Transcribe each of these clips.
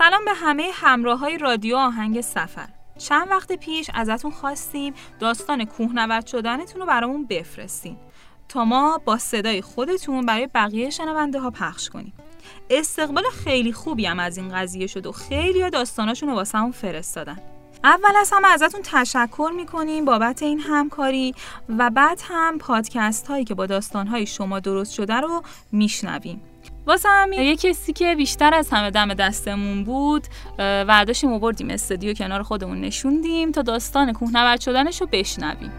سلام به همه همراه های رادیو آهنگ سفر. چند وقت پیش ازتون خواستیم داستان کوهنورد شدنتون رو برامون بفرستین. تا ما با صدای خودتون برای بقیه شنونده ها پخش کنیم. استقبال خیلی خوبی هم از این قضیه شد و خیلی داستاناشون رو واسه همون فرستادن. اول از همه ازتون تشکر می‌کنیم بابت این همکاری و بعد هم پادکست هایی که با داستان های شما درست شده رو میشنویم. واسه همین. یه کسی که بیشتر از همه دم دستمون بود ورداشیم و بردیم استودیو کنار خودمون. نشوندیم تا داستان کوهنورد شدنش رو بشنویم.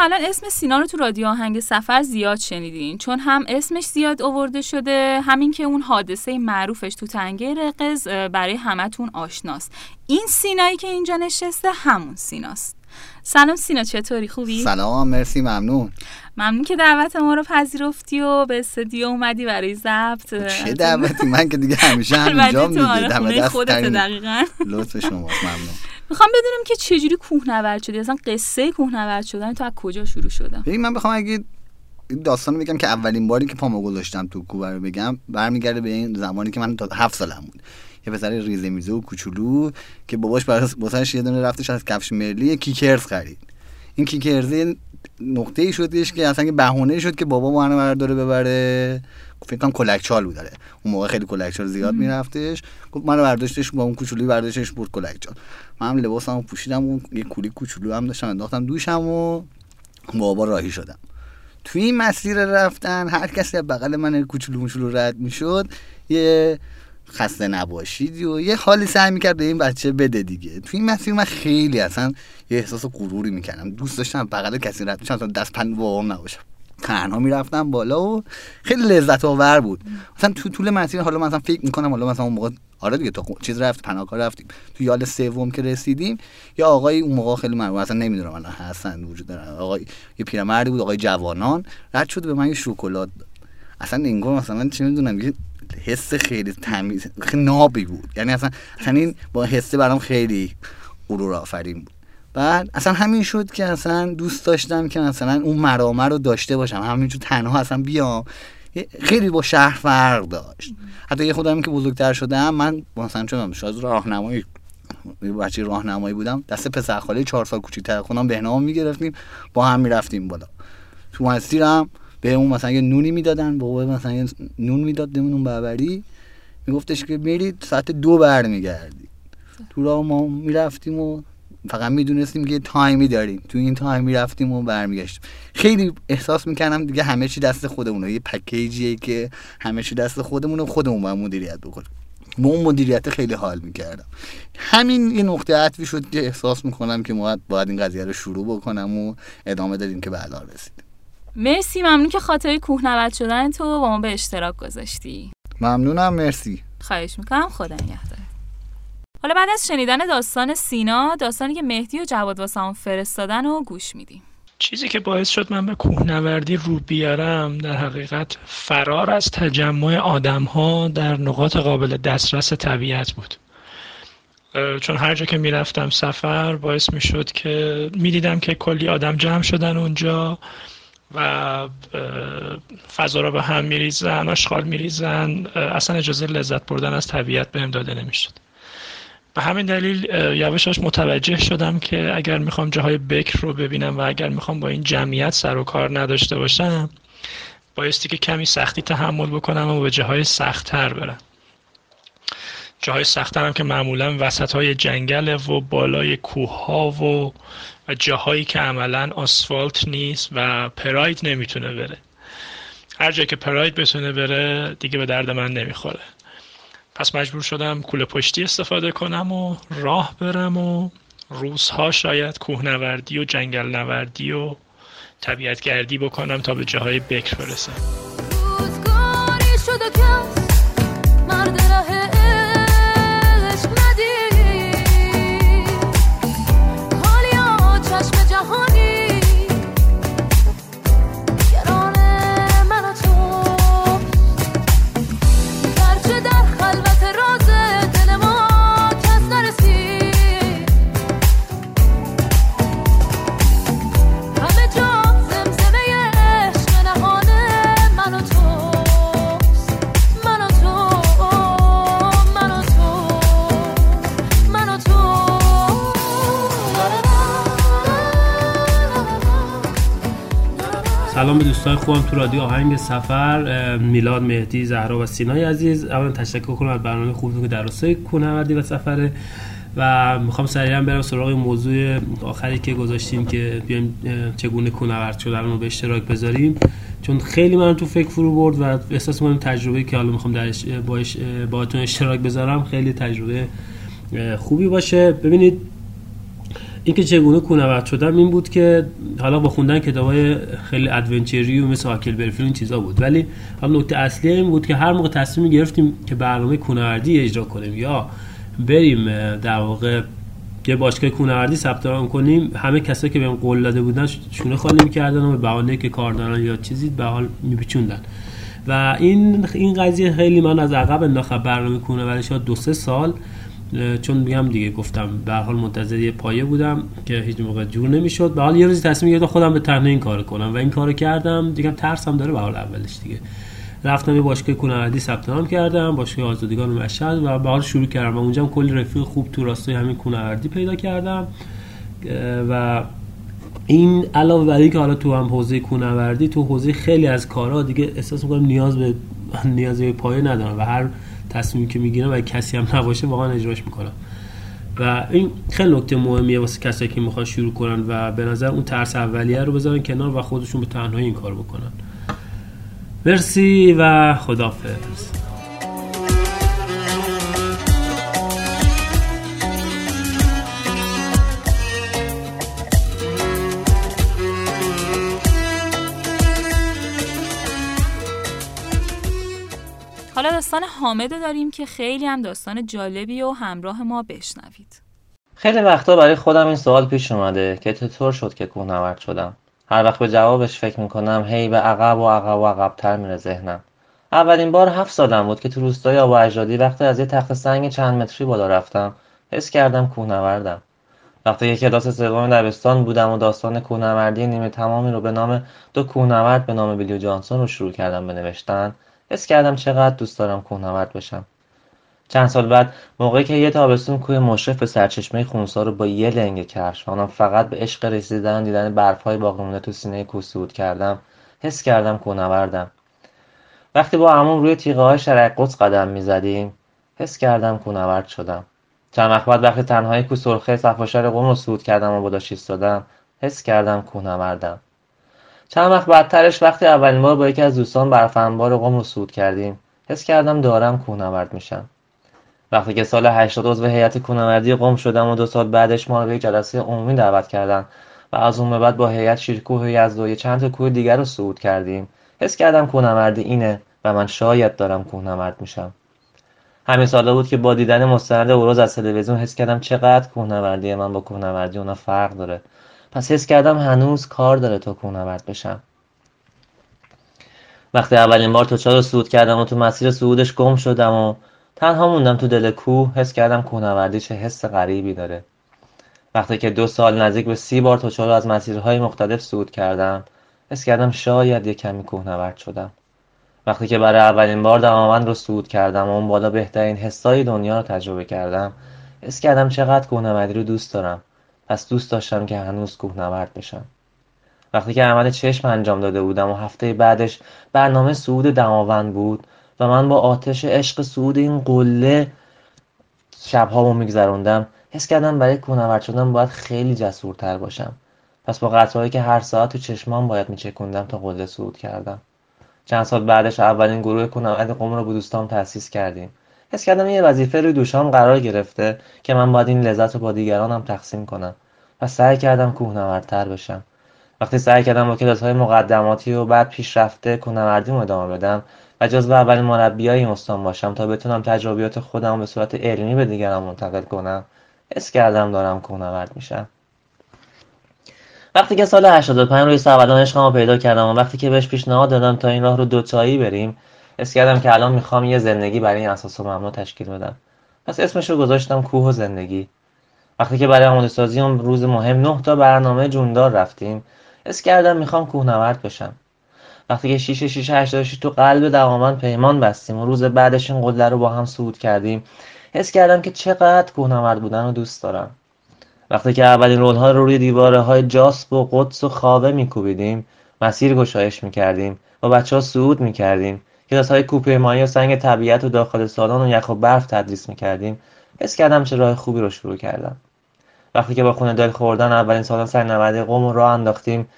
الان اسم سینا رو تو رادیو آهنگ سفر زیاد شنیدین چون هم اسمش زیاد آورده شده همین که اون حادثه معروفش تو تنگه رقز برای همتون آشناست. این سینایی که اینجا نشسته همون سیناست. سلام سینا چطوری؟ خوبی؟ سلام مرسی ممنون. ممنون که دعوت ما رو پذیرفتی و به استودیو اومدی برای ضبط. چه دعوتی؟ من که دیگه همیشه همینجا میگه آره، دعوت خودت دقیقاً. لطف شما ممنون. می‌خوام بدونم که چجوری کوهنورد شدی؟ اصلا قصه کوهنورد شدن تو از کجا شروع شده؟ ببین من بخوام اگه داستان بگم که اولین باری که پامو گذاشتم تو کوه رو بگم برمیگرده به این زمانی که من تا هفت سالم بود. یه پسر ریزه میزه و کوچولو که باباش برای واسش یه دونه رفتش از کفش ملی کیکرز خرید. این کیکرز نقطه ای شدش که اصلا بهونه شد که بابا منو برداره ببره. فکر کنم کلکچال بود داره. اون موقع خیلی کلکچال زیاد میرفتش. گفت منو برداشتش با اون کوچولی برداشتش برد کلکچال. من هم لباسمو پوشیدم و یه کولی کوچولو هم داشتم انداختم دوشم و بابا راهی شدم. توی این مسیر رفتن هر کسی از بغل من کوچولو موچولو رد می‌شد یه خسته نباشید و یه حالی سعی می‌کرد به این بچه بده دیگه. توی این مسیر من خیلی اصلا یه احساس غروری می‌کردم. دوست داشتم بغل کسی رد میشم دست پند بابام نباشم تنها می‌رفتم بالا و خیلی لذت آور بود. مثلا تو طول مسیر حالا مثلا فکر می‌کنم حالا مثلا اون موقع آره دیگه تو چیز رفت پناهگاه رفتیم. تو یال سوم که رسیدیم یا آقای اون موقع خیلی معروف اصلا نمی‌دونم الان هستن وجود دارن. آقای یه پیرمردی بود آقای جوانان. رد شد به من یه شکلات. اصلا انگار مثلا چه می‌دونم یه حس خیلی تمیز خیلی نابی بود. یعنی اصلا اصلا این با حسه برام خیلی غرور آفرین بود. بعد اصلا همین شد که اصلا دوست داشتم که مثلا اون مرامه رو داشته باشم. همینجور تنها اصلا بیام. خیلی با شهر فرق داشت. حتی یه خودم که بزرگتر شدم من مثلا چون شاید راهنمایی بچه راهنمایی بودم. دست پسر خاله چهار سال کوچیک‌تر خودم بهنام می‌گرفتیم. با هم می‌رفتیم بالا. تو مسیرم به اون مثلا یه نونی می‌دادن. بابا مثلا یه نون می‌داد اون بربری. میگفتش که میرید ساعت دو برمیگردی. تو راه ما می‌رفتیم و فقط می‌دونستیم که تایمی داریم. تو این تایم می‌رفتیم و برمیگشتیم. خیلی احساس می‌کردم دیگه همه چی دست خودمونه. یه پکیجیه که همه چی دست خودمونه خودمون باید مدیریت بکنیم. با اون مدیریت خیلی حال می‌کردم. همین یه نقطه عطفی شد که احساس می‌کنم که باید, باید این قضیه رو شروع بکنم و ادامه دادیم که به الان رسیدیم مرسی. ممنون که خاطر کوهنورد شدن تو با ما به اشتراک گذاشتی. ممنونم. مرسی. خواهش می‌کنم. خدا نگهدار. حالا بعد از شنیدن داستان سینا داستانی که مهدی و جواد واسه فرستادن و گوش میدیم. چیزی که باعث شد من به کوهنوردی رو بیارم در حقیقت فرار از تجمع آدم ها در نقاط قابل دسترس طبیعت بود. چون هر جا که می‌رفتم سفر باعث می‌شد که می‌دیدم که کلی آدم جمع شدن اونجا و فضا رو به هم میریزن آشغال میریزن اصلا اجازه لذت بردن از طبیعت بهم داده نمی‌شد. به همین دلیل یواشاش متوجه شدم که اگر می‌خوام جاهای بکر رو ببینم و اگر می‌خوام با این جمعیت سر و کار نداشته باشم بایستی که کمی سختی تحمل بکنم و به جاهای سختتر برم. جاهای سختتر هم که معمولا وسط های جنگل و بالای کوه ها و و جاهایی که عملا آسفالت نیست و پراید نمی‌تونه بره. هر جایی که پراید بتونه بره دیگه به درد من نمی‌خوره. پس مجبور شدم کوله پشتی استفاده کنم و راه برم و روزها شاید کوهنوردی و جنگل نوردی و طبیعت گردی بکنم تا به جاهای بکر برسم. سلام به دوستان خوبم تو رادیو آهنگ سفر میلاد مهدی زهرا و سینای عزیز. اولا تشکر کنم از برنامه خوبی که در راستای کوهنوردی و سفره. و می‌خوام سریعا برم سراغ موضوع آخری که گذاشتیم که بیایم چگونه کوهنورد شدن رو به اشتراک بذاریم. چون خیلی من تو فکر فرو برد و احساس می‌کنم تجربه که حالا می‌خوام درش با اشتراک بذارم خیلی تجربه خوبی باشه. ببینید اینکه چگونه کوهنورد شدم این بود که حالا با خوندن کتابای خیلی ادونچری و مثل هاکل برفیل این چیزا بود. ولی حالا نکته اصلی این بود که هر موقع تصمیم گرفتیم که برنامه کوهنوردی اجرا کنیم یا بریم در واقع یه باشگاه کوهنوردی ثبت نام کنیم همه کسایی که بهم قول داده بودن شونه خالی می‌کردن و به بهانه که کار دارن یا چیزی به حال میپیچوندن. و این این قضیه خیلی من از عقب انداخت. برنامه کوهنوردی دو سه سال چون میگم دیگه گفتم به حال منتظر یه پایه بودم که هیچ موقع جور نمی‌شد. به حال یه روزی تصمیم گرفتم خودم به تنها این کارو کنم و این کارو کردم. دیگه ترسم داره به حال اولش دیگه. رفتم یه باشگاه کوهنوردی ثبت نام کردم باشگاه آزادگان مشهد و به حال شروع کردم و اونجا هم کلی رفیق خوب تو راستای همین کوهنوردی پیدا کردم. و این علاوه بر اینکه حالا تو هم حوزه کوهنوردی تو حوزه خیلی از کارها دیگه احساس می‌کنم نیاز به نیاز به پایه ندارم و هر تصمیمی که می‌گیرم و کسی هم نباشه واقعا اجراش می‌کنم. و این خیلی نکته مهمیه واسه کسایی که می‌خوان شروع کنن و به نظر اون ترس اولیه رو بذارن کنار و خودشون به تنهایی این کار بکنن. مرسی و خدافظ داستان حامده داریم که خیلی هم داستان جالبی و همراه ما بشنوید. خیلی وقتا برای خودم این سوال پیش اومده که چطور شد که کوهنورد شدم؟ هر وقت به جوابش فکر می‌کنم هی به عقب و عقب و عقبتر میره ذهنم. اولین بار هفت سالم بود که تو روستای آب اجدادی وقتی از یه تخت سنگ چند متری بالا رفتم حس کردم کوهنوردم. وقتی یک کلاس سوم دبستان بودم و داستان کوهنوردی نیمه تمامی رو به نام دو کوهنورد به نام بیلیو جانسون رو شروع کردم به نوشتن حس کردم چقدر دوست دارم کوهنورد بشم. چند سال بعد موقعی که یه تابستون کوه مشرف به سرچشمه خونسا رو با یه لنگ کفش آنم فقط به عشق رسیدن دیدن برفهای باقی مونده تو سینه کوه صعود کردم حس کردم کوهنوردم وقتی با عموم روی تیغه های شرق قدس قدم می‌زدیم حس کردم کوهنورد شدم. چند وقت بعد وقتی تنهایی کو سرخه صفاشر قم رو صعود کردم و باداش ایستادم حس کردم کوهنوردم چند وقت بعدترش وقتی اولین بار با یکی از دوستان برف انبار قم رو صعود کردیم حس کردم دارم کوهنورد میشم. وقتی که سال 80 عضو هیئت کوهنوردی قم شدم و دو سال بعدش ما رو به یک جلسه عمومی دعوت کردن و از اون به بعد با هیئت شیرکوه یزد و چند تا کوه دیگر رو صعود کردیم. حس کردم کوهنوردی اینه و من شاید دارم کوهنورد میشم. همین سالا بود که با دیدن مستند اوروز از تلویزیون حس کردم چقدر کوهنوردی من با کوهنوردی اونا فرق داره. پس حس کردم هنوز کار داره تا کوهنورد بشم. وقتی اولین بار توچال رو صعود کردم و تو مسیر صعودش گم شدم و تنها موندم تو دل کوه حس کردم کوهنوردی چه حس غریبی داره. وقتی که دو سال نزدیک به سی بار توچال از مسیرهای مختلف صعود کردم حس کردم شاید یه کمی کوهنورد شدم. وقتی که برای اولین بار دماوند رو صعود کردم و اون بالا بهترین حسای دنیا رو تجربه کردم حس کردم چقدر کوهنوردی رو دوست دارم. پس دوست داشتم که هنوز کوهنورد بشم. وقتی که عمل چشم انجام داده بودم و هفته بعدش برنامه صعود دماوند بود و من با آتش عشق صعود این قله شبهامو میگذروندم حس کردم برای کوهنورد شدن باید خیلی جسورتر باشم. پس با قطرهایی که هر ساعت تو چشمام باید میچکوندم تا قله صعود کردم. چند سال بعدش اولین گروه کوهنورد قم رو با دوستام تأسیس کردیم. حس کردم یه وظیفه روی دوشام قرار گرفته که من باید این لذت رو با دیگرانم تقسیم کنم و سعی کردم کوهنوردتر بشم. وقتی سعی کردم با کلاس های مقدماتی و بعد پیشرفته کوهنوردیم ادامه بدم و جزو اولین مربیای این استان باشم تا بتونم تجربیات خودم به صورت علمی به دیگران منتقل کنم حس کردم دارم کوهنورد میشم. وقتی که سال 85 روی سبدان عشقمو پیدا کردم و وقتی که بهش پیشنهاد دادم تا این راه رو دوتایی بریم حس کردم که الان می‌خوام یه زندگی برای این اساس و مبنا تشکیل بدم. پس اسمش رو گذاشتم کوه و زندگی. وقتی که برای آماده سازی اون روز مهم نه تا برنامه جوندار رفتیم حس کردم می‌خوام کوهنورد بشم. وقتی که 6 6 86 تو قلب دوامند پیمان بستیم و روز بعدش این قله رو با هم صعود کردیم حس کردم که چقدر کوهنورد بودن رو دوست دارم. وقتی که اولین رولها رو روی دیواره های جاسب و قدس و خوابه میکوبیدیم مسیر گشایش می‌کردیم و بچه ها صعود می‌کردیم. کلاس های کوپه مایی و سنگ طبیعت و داخل سالن و یخ و برف تدریس می‌کردیم. حس کردم چه راه خوبی رو شروع کردم. وقتی که با خونه دل خوردن اولین سالن سنگ نوردی قوم رو راه انداختیم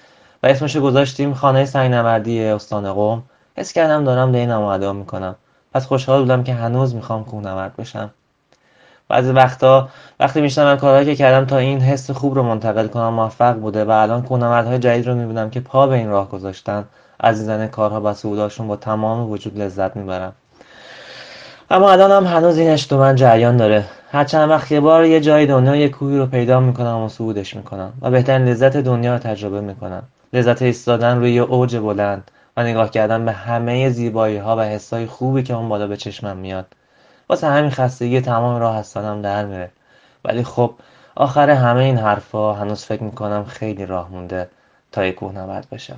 و اسمش گذاشتیم خانه سنگ نوردی استان قوم. حس کردم دارم این ادام می‌کنم. پس خوشحال بودم که هنوز می‌خوام کوهنورد بشم. بعضی وقتا وقتی میشنوم کارهایی که کردم تا این حس خوب رو منتقل کنم موفق بوده و الان کوهنوردهای جدید رو می‌بینم که پا به این راه گذاشتن. عزیزانه کارها و صعوداشون با تمام وجود لذت می‌برم. اما الان هم هنوز این عشق من جریان داره. هر چند وقت یه بار یه جای دنیا یه کوهی رو پیدا می‌کنم و صعودش می‌کنم و بهترین لذت دنیا رو تجربه می‌کنم. لذت ایستادن روی اوج بلند و نگاه کردن به همه زیبایی ها و حسای خوبی که اون بالا به چشمم میاد. واسه همین خستگی تمام راه هستانم در میره. ولی خب آخر همه این حرفا هنوز فکر می‌کنم خیلی راه مونده تا یه کوهنورد بشم.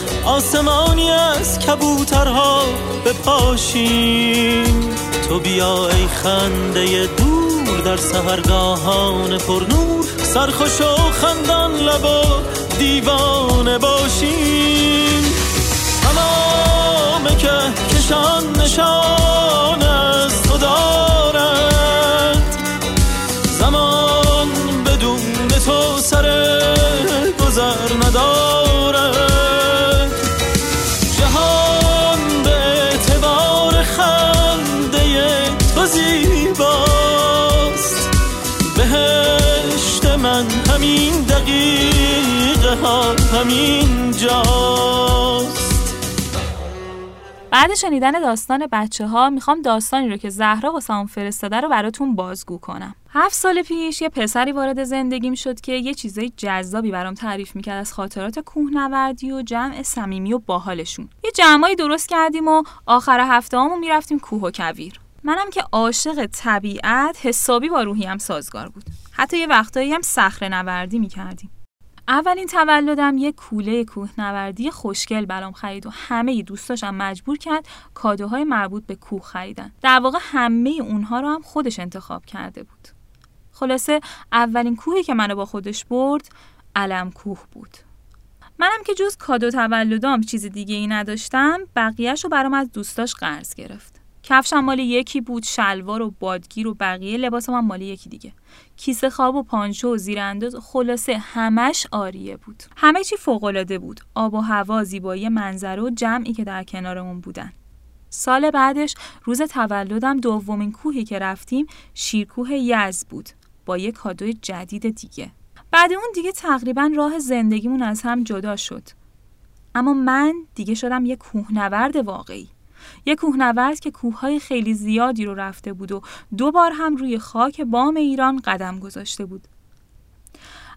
آسمانی از کبوترها بپاشیم. تو بیا ای خنده دور در سهرگاهان پرنور سرخوش و خندان لب و دیوانه باشیم. تمام که کشان نشان ها همین جاست بعد شنیدن داستان بچه ها می‌خوام داستانی رو که زهرا واسه فرستاده رو براتون بازگو کنم. هفت سال پیش یه پسری وارد زندگیم شد که یه چیزای جذابی برام تعریف می‌کرد از خاطرات کوهنوردی و جمع صمیمی و باحالشون. یه جمعایی درست کردیم و آخر هفته هامو می‌رفتیم کوه و کویر. منم که عاشق طبیعت حسابی با روحیم سازگار بود. حتی یه وقتایی هم صخره نوردی می‌کردیم. اولین تولدم یه کوله کوهنوردی خوشگل برام خرید و همه دوستاشم مجبور کرد کادوهای مربوط به کوه خریدن. در واقع همه اونها رو هم خودش انتخاب کرده بود. خلاصه اولین کوهی که منو با خودش برد علم کوه بود. منم که جز کادو تولدام چیز دیگه ای نداشتم بقیهش رو برام از دوستاش قرض گرفت. کفشم مال یکی بود شلوار و بادگیر و بقیه لباسم هم مال یکی دیگه. کیسه خواب و پانچو و زیرانداز خلاصه همش آریه بود. همه چی فوقالعاده بود. آب و هوا زیبایی منظره و جمعی که در کنارمون بودن. سال بعدش روز تولدم دومین کوهی که رفتیم شیرکوه یز بود. با یه کادوی جدید دیگه. بعد اون دیگه تقریبا راه زندگیمون از هم جدا شد. اما من دیگه شدم یه کوهنورد واقعی. یک کوهنورد که کوههای خیلی زیادی رو رفته بود و دو بار هم روی خاک بام ایران قدم گذاشته بود.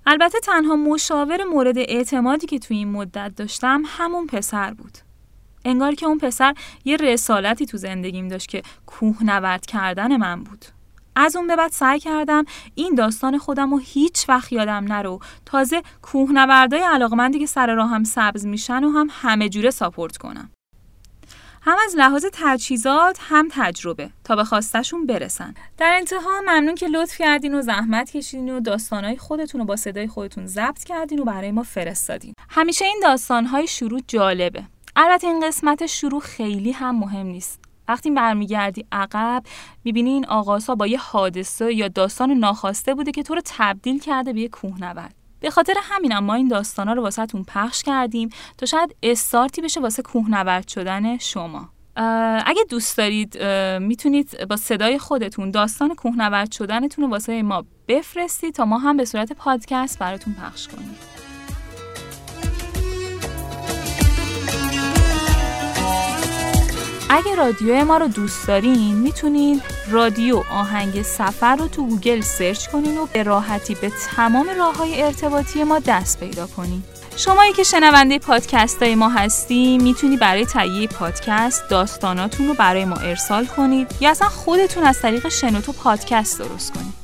البته تنها مشاور مورد اعتمادی که توی این مدت داشتم همون پسر بود. انگار که اون پسر یه رسالتی تو زندگیم داشت که کوهنورد کردن من بود. از اون به بعد سعی کردم این داستان خودم رو هیچ وقت یادم نرو تازه کوهنوردای علاقمندی که سر راه هم سبز میشن و هم همه جوره ساپورت کنم. هم از لحاظ تجهیزات هم تجربه تا به خواستشون برسن. در انتها ممنون که لطف کردین و زحمت کشیدین و داستانهای خودتون رو با صدای خودتون ضبط کردین و برای ما فرستادین. همیشه این داستانهای شروع جالبه. البته این قسمت شروع خیلی هم مهم نیست. وقتی برمیگردی عقب می‌بینی این آغازها با یه حادثه یا داستان ناخواسته بوده که تو رو تبدیل کرده به یه کوهنورد. به خاطر همینم ما این داستانا رو واسهتون پخش کردیم تا شاید استارتی بشه واسه کوهنورد شدن شما. اگه دوست دارید می‌تونید با صدای خودتون داستان کوهنورد شدنتون رو واسه ما بفرستید تا ما هم به صورت پادکست براتون پخش کنیم. اگه رادیو ما رو دوست دارین می‌تونین رادیو آهنگ سفر رو تو گوگل search کنین و به راحتی به تمام راه های ارتباطی ما دست پیدا کنین. شمایی که شنونده پادکست های ما هستی می‌تونی برای تهیه پادکست داستاناتون رو برای ما ارسال کنید یا اصلا خودتون از طریق شنوتو پادکست درست کنید.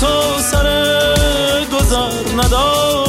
تو سر گذر نداره